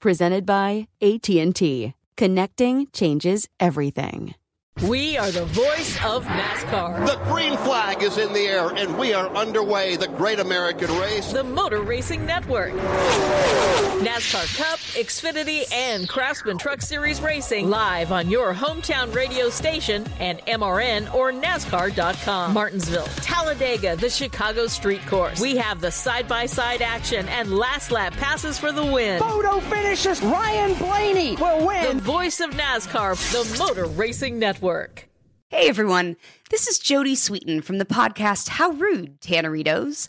Presented by AT&T. Connecting changes everything. We are the voice of NASCAR. The green flag is in the air, and we are underway. The great American race. The Motor Racing Network. NASCAR Cup, Xfinity, and Craftsman Truck Series Racing live on your hometown radio station and MRN or NASCAR.com. Martinsville, Talladega, the Chicago Street Course. We have the side by side action and last lap passes for the win. Photo finishes. Ryan Blaney will win. The voice of NASCAR, the Motor Racing Network. Hey everyone, this is Jodie Sweetin from the podcast How Rude, Tanneritos.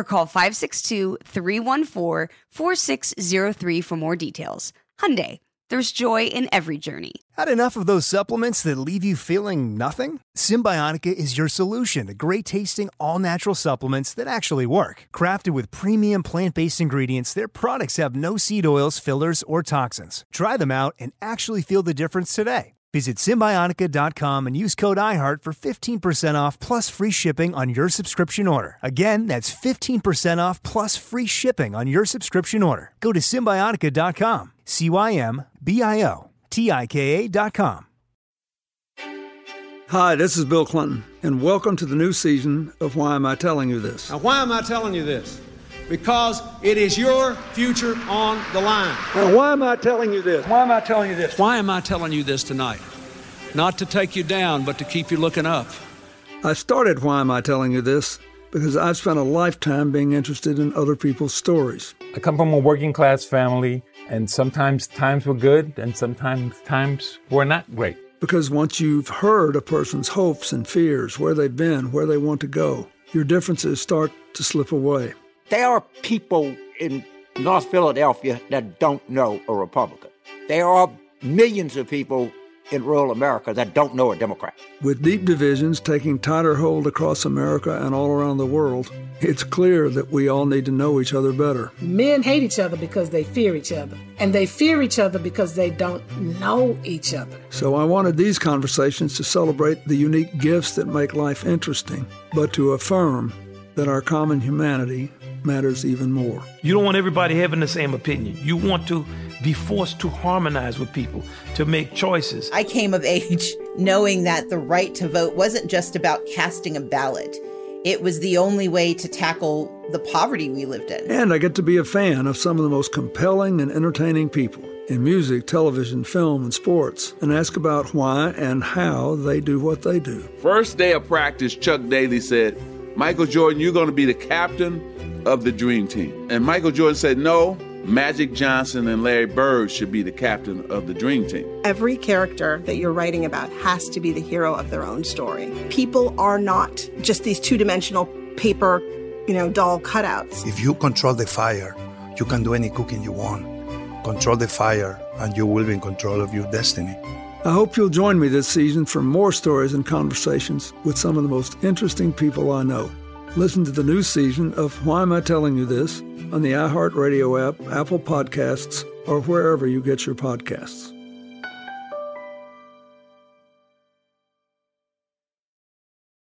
or call 562-314-4603 for more details. Hyundai, there's joy in every journey. Had enough of those supplements that leave you feeling nothing? Cymbiotika is your solution to great tasting, all natural supplements that actually work. Crafted with premium plant based ingredients, their products have no seed oils, fillers, or toxins. Try them out and actually feel the difference today. Visit Cymbiotika.com and use code IHEART for 15% off plus free shipping on your subscription order. Again, that's 15% off plus free shipping on your subscription order. Go to Cymbiotika.com. C Y M B I O T I K A.com. Hi, this is Bill Clinton, and welcome to the new season of Why Am I Telling You This? Now, why am I telling you this? Because it is your future on the line. Now, why am I telling you this? Why am I telling you this? Why am I telling you this tonight? Not to take you down, but to keep you looking up. I started Why Am I Telling You This? Because I've spent a lifetime being interested in other people's stories. I come from a working class family, and sometimes times were good, and sometimes times were not great. Because once you've heard a person's hopes and fears, where they've been, where they want to go, your differences start to slip away. There are people in North Philadelphia that don't know a Republican. There are millions of people in rural America that don't know a Democrat. With deep divisions taking tighter hold across America and all around the world, it's clear that we all need to know each other better. Men hate each other because they fear each other, and they fear each other because they don't know each other. So I wanted these conversations to celebrate the unique gifts that make life interesting, but to affirm that our common humanity matters even more. You don't want everybody having the same opinion. You want to be forced to harmonize with people, to make choices. I came of age knowing that the right to vote wasn't just about casting a ballot. It was the only way to tackle the poverty we lived in. And I get to be a fan of some of the most compelling and entertaining people in music, television, film, and sports, and ask about why and how they do what they do. First day of practice, Chuck Daly said, Michael Jordan, you're going to be the captain of the Dream Team. And Michael Jordan said, No, Magic Johnson and Larry Bird should be the captain of the Dream Team. Every character that you're writing about has to be the hero of their own story. People are not just these two dimensional paper, you know, doll cutouts. If you control the fire, you can do any cooking you want. Control the fire, and you will be in control of your destiny. I hope you'll join me this season for more stories and conversations with some of the most interesting people I know. Listen to the new season of Why Am I Telling You This on the iHeartRadio app, Apple Podcasts, or wherever you get your podcasts.